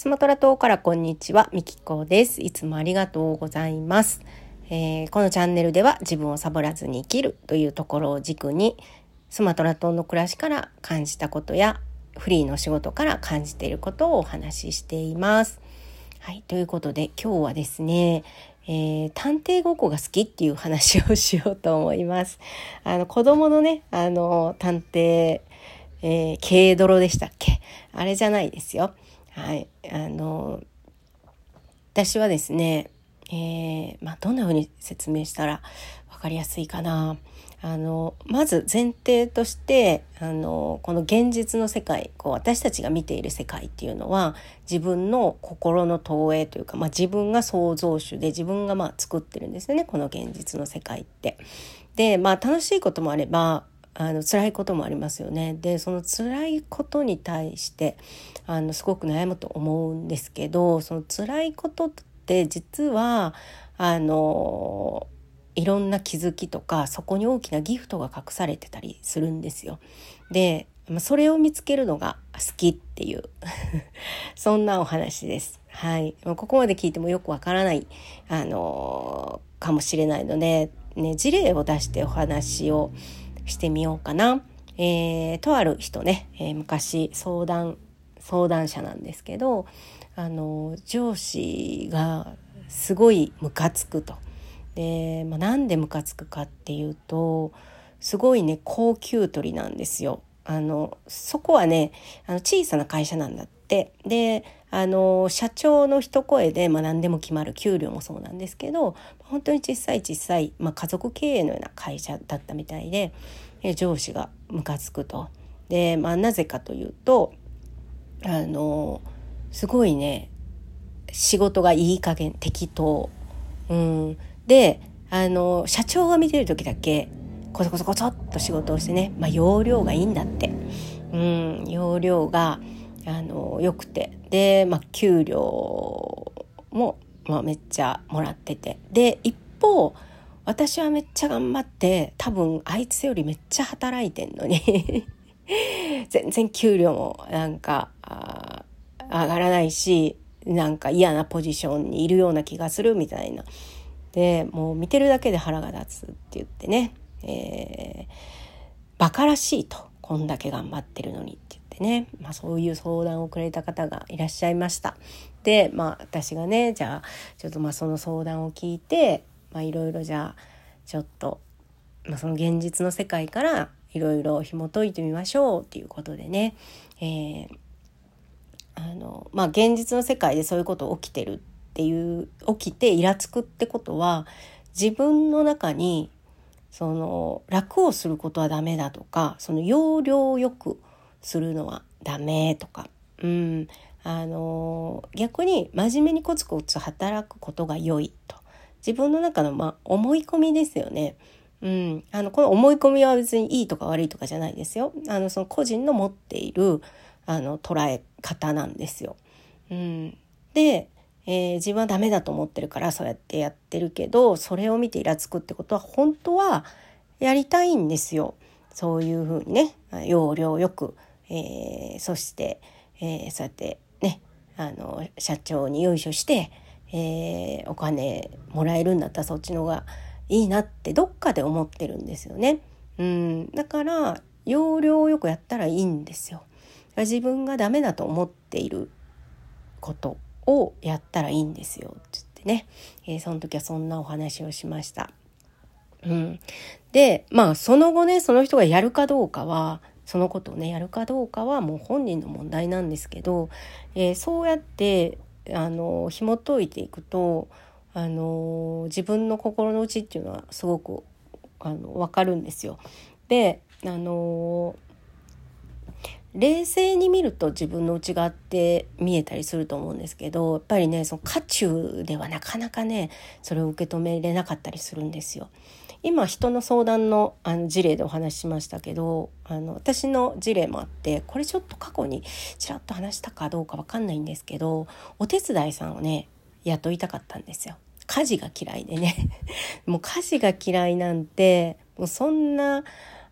スマトラ島からこんにちは、みきこです。いつもありがとうございます、えー、このチャンネルでは自分をサボらずに生きるというところを軸に、スマトラ島の暮らしから感じたことや、フリーの仕事から感じていることをお話ししています。はい、ということで今日はですね、えー、探偵ごっこが好きっていう話をしようと思います。あの子供のね、あの探偵、えー、軽泥でしたっけ？あれじゃないですよ。はい、あの私はですね、えー、まあ、どんな風に説明したら分かりやすいかな。あのまず前提としてあのこの現実の世界こう私たちが見ている世界っていうのは自分の心の投影というか、まあ、自分が創造主で自分がまあ作ってるんですよねこの現実の世界って。でまあ楽しいこともあればあの辛いこともありますよね。でその辛いことに対してあのすごく悩むと思うんですけどその辛いことって実はあのいろんな気づきとかそこに大きなギフトが隠されてたりするんですよ。でそれを見つけるのが好きっていう そんなお話です。はい、ここまで聞いてもよくわからないあのかもしれないので、ね、事例を出してお話をしてみようかな。えー、とある人ね、えー、昔相談相談者なんですけどあの上司がすごいムカつくと。で、まあ、なんでムカつくかっていうとすごいね高級取りなんですよ。あのそこはねあの小さな会社なんだってであの社長の一声で、まあ、何でも決まる給料もそうなんですけど本当に小さい小さい、まあ、家族経営のような会社だったみたいで上司がムカつくと。で、まあ、なぜかというとあのすごいね仕事がいい加減適当。うん、であの社長が見てる時だけコソコソコソっと仕事をしてね、まあ、容量がいいんだって。うん、容量があの良くて。で、まあ、給料も、まあ、めっちゃもらってて。で一方私はめっちゃ頑張って多分あいつよりめっちゃ働いてんのに。全然給料もなんか上がらないしなんか嫌なポジションにいるような気がするみたいな。でもう見てるだけで腹が立つって言ってね、えー、バカらしいと。こんだけ頑張ってるのにってね、まあ、そういう相談をくれた方がいらっしゃいました。でまあ私がねじゃあちょっとまあその相談を聞いて、いろいろじゃあちょっと、まあ、その現実の世界からいろいろ紐解いてみましょうっていうことでね、えー、あのまあ現実の世界でそういうこと起きてるっていう起きてイラつくってことは自分の中にその楽をすることはダメだとかその要領よくするのはダメとか、うん、あの逆に真面目にコツコツ働くことが良いと。自分の中の、まあ、思い込みですよね。うん、あのこの思い込みは別にいいとか悪いとかじゃないですよ。あのその個人の持っているあの捉え方なんですよ。うん、で、えー、自分はダメだと思ってるからそうやってやってるけどそれを見てイラつくってことは本当はやりたいんですよ。そういうふうにね要領よく、えー、そして、えー、そうやってねあの社長によいしょしてえー、お金もらえるんだったらそっちの方がいいなってどっかで思ってるんですよね。うん、だから要領よくやったらいいんですよ。自分がダメだと思っていることをやったらいいんですよって言ってね、えー、その時はそんなお話をしました。うん、でまあその後ねその人がやるかどうかはそのことをねやるかどうかはもう本人の問題なんですけど、えー、そうやってあの紐解いていくとあの自分の心の内っていうのはすごくあの分かるんですよ。であの冷静に見ると自分の内側って見えたりすると思うんですけどやっぱりねその渦中ではなかなかねそれを受け止めれなかったりするんですよ。今人の相談のあの事例でお話ししましたけどあの私の事例もあってこれちょっと過去にちらっと話したかどうか分かんないんですけどお手伝いさんをね雇いたかったんですよ。家事が嫌いでね もう家事が嫌いなんてもうそんな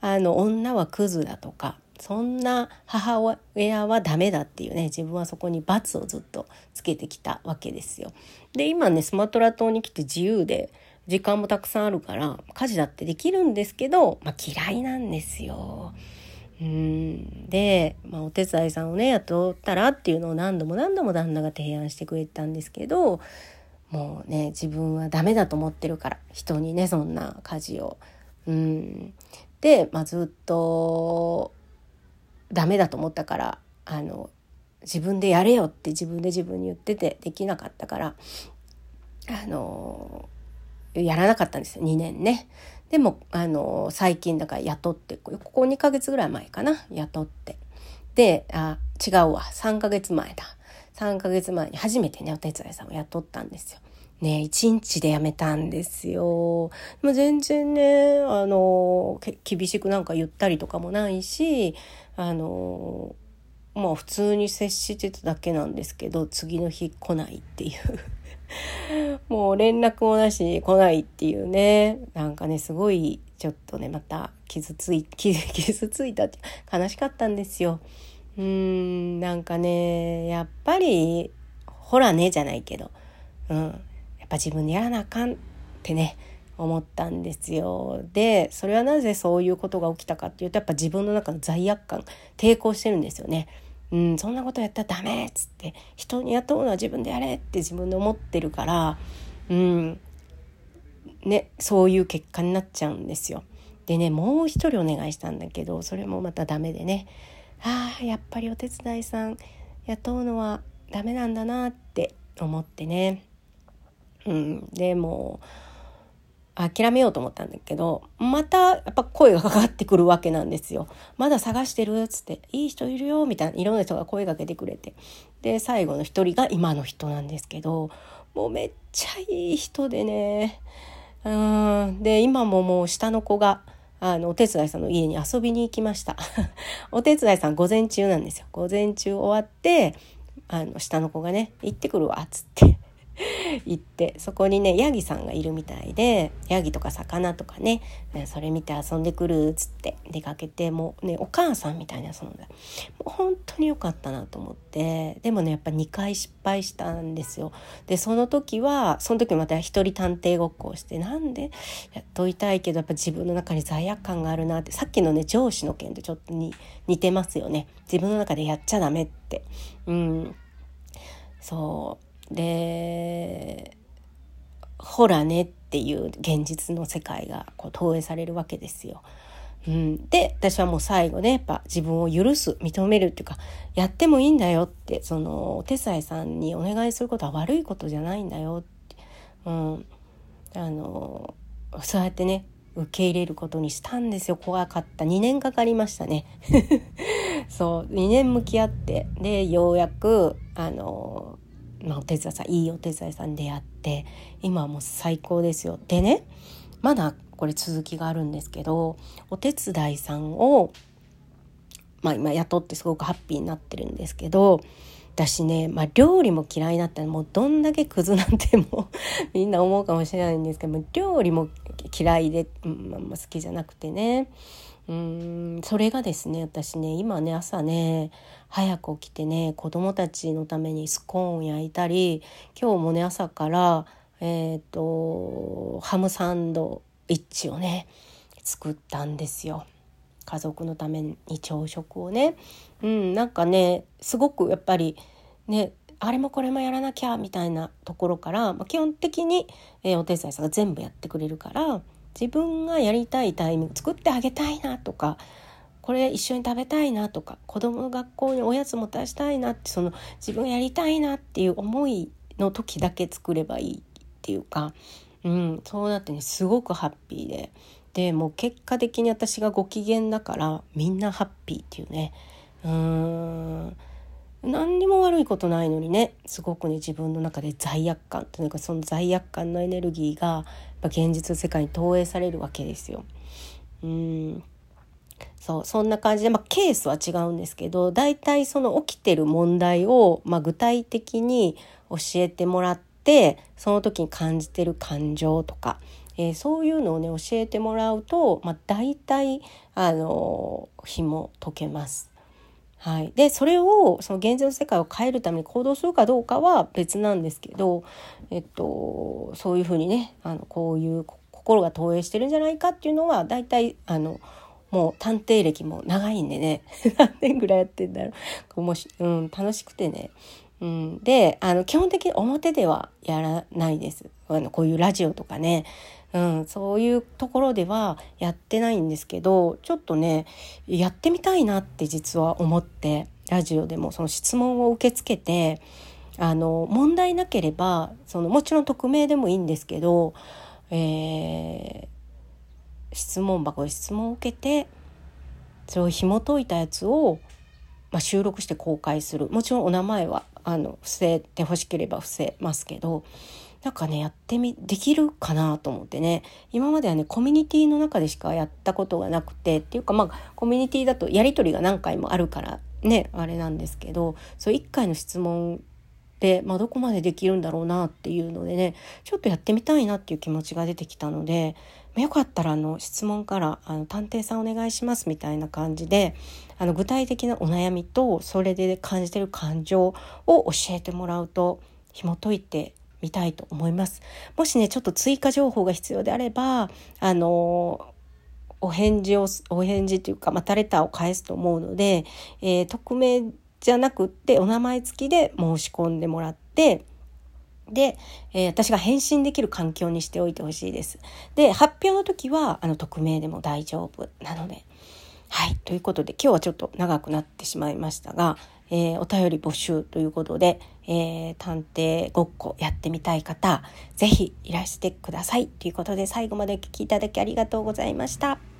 あの女はクズだとかそんな母親はダメだっていうね自分はそこに罰をずっとつけてきたわけですよ。で今ねスマトラ島に来て自由で時間もたくさんあるから家事だってできるんですけど、まあ、嫌いなんですよ。うんで、まあ、お手伝いさんをね雇ったらっていうのを何度も何度も旦那が提案してくれたんですけどもうね自分はダメだと思ってるから人にねそんな家事を。うんで、まあ、ずっとダメだと思ったからあの自分でやれよって自分で自分に言っててできなかったからあのやらなかったんですよ2年ね。でもあの最近だから雇ってここ2ヶ月ぐらい前かな雇って。であ違うわ3ヶ月前だ3ヶ月前に初めてねお手伝いさんを雇ったんですよ。ね、1日で辞めたんですよ。もう全然ね、あの、厳しくなんか言ったりとかもないし、あの、まあ普通に接してただけなんですけど、次の日来ないっていう もう連絡もなしに来ないっていうね。なんかね、すごい、ちょっとね、また傷つい、傷ついたって悲しかったんですよ。うん、なんかね、やっぱり、ほらね、じゃないけど、うん。ぱ自分でやらなあかんってね思ったんですよ。でそれはなぜそういうことが起きたかっていうとやっぱ自分の中の罪悪感抵抗してるんですよね。うん、そんなことやったらダメっつって人に雇うのは自分でやれって自分で思ってるから、うんね、そういう結果になっちゃうんですよ。でねもう一人お願いしたんだけどそれもまたダメでねああやっぱりお手伝いさん雇うのはダメなんだなって思ってねうん、でも諦めようと思ったんだけどまたやっぱ声がかかってくるわけなんですよ。まだ探してるっつって「いい人いるよ」みたいないろんな人が声かけてくれて。で最後の一人が今の人なんですけどもうめっちゃいい人でね。うん。で今ももう下の子があのお手伝いさんの家に遊びに行きました。お手伝いさん午前中なんですよ。午前中終わってあの下の子がね行ってくるわっつって。行ってそこにねヤギさんがいるみたいでヤギとか魚とかねそれ見て遊んでくるっつって出かけてもうねお母さんみたいな遊んだもう本当に良かったなと思ってでもねやっぱ2回失敗したんですよ。でその時はその時また一人探偵ごっこをしてなんでやっといたいけどやっぱ自分の中に罪悪感があるなってさっきのね上司の件とちょっとに似てますよね自分の中でやっちゃダメって。うんそうでほらねっていう現実の世界がこう投影されるわけですよ。うん、で私はもう最後ねやっぱ自分を許す認めるっていうかやってもいいんだよってそのお手伝いさんにお願いすることは悪いことじゃないんだよって、うん、あのそうやってね受け入れることにしたんですよ。怖かった。2年かかりましたね。そう。2年向き合ってでようやくあのまあ、お手伝いさんいいお手伝いさんでやって今はもう最高ですよ。でねまだこれ続きがあるんですけどお手伝いさんを、まあ、今雇ってすごくハッピーになってるんですけど私ね、まあ、料理も嫌いだったらもうどんだけクズなんても みんな思うかもしれないんですけど料理も嫌いで、まあ、好きじゃなくてねうんそれがですね私ね今ね朝ね早く起きてね子供たちのためにスコーン焼いたり今日もね朝からえっ、ー、とハムサンドイッチをね作ったんですよ。家族のために朝食をね、うん、なんかねすごくやっぱりねあれもこれもやらなきゃみたいなところから、まあ、基本的に、えー、お手伝いさんが全部やってくれるから自分がやりたいタイミング作ってあげたいなとかこれ一緒に食べたいなとか子供の学校におやつも出したいなってその自分やりたいなっていう思いの時だけ作ればいいっていうか、うん、そうなってねすごくハッピーで。でもう結果的に私がご機嫌だからみんなハッピーっていうね。うーん。何にも悪いことないのにねすごくね自分の中で罪悪感というかその罪悪感のエネルギーが現実世界に投影されるわけですよ。うんそうそんな感じで、まあ、ケースは違うんですけど大体その起きてる問題を、まあ、具体的に教えてもらってその時に感じてる感情とかえー、そういうのをね教えてもらうと、まあ、大体あの紐解けます。はい、でそれをその現実の世界を変えるために行動するかどうかは別なんですけど、えっと、そういうふうにねあのこういう心が投影してるんじゃないかっていうのは大体あのもう探偵歴も長いんでね 何年ぐらいやってんだろう。もし、うん、楽しくてね、うん、であの基本的に表ではやらないです。あのこういうラジオとかね。うん、そういうところではやってないんですけどちょっとねやってみたいなって実は思ってラジオでもその質問を受け付けてあの問題なければそのもちろん匿名でもいいんですけど、えー、質問箱で質問を受けてそれを紐解いたやつを、まあ、収録して公開する。もちろんお名前はあの伏せてほしければ伏せますけどなんかねやってみできるかなと思ってね。今まではねコミュニティの中でしかやったことがなくてっていうかまあコミュニティだとやり取りが何回もあるからねあれなんですけどそう1回の質問で、まあ、どこまでできるんだろうなっていうのでねちょっとやってみたいなっていう気持ちが出てきたのでよかったらあの質問からあの探偵さんお願いしますみたいな感じであの具体的なお悩みとそれで感じてる感情を教えてもらうと紐解いてみたいと思います。もしねちょっと追加情報が必要であればあのお返事をお返事というかまたレターを返すと思うので、えー、匿名じゃなくってお名前付きで申し込んでもらってで、えー、私が返信できる環境にしておいてほしいです。で発表の時はあの匿名でも大丈夫なので。はい。ということで、今日はちょっと長くなってしまいましたが、えー、お便り募集ということで、えー、探偵ごっこやってみたい方、ぜひいらしてください。ということで、最後までお聴きいただきありがとうございました。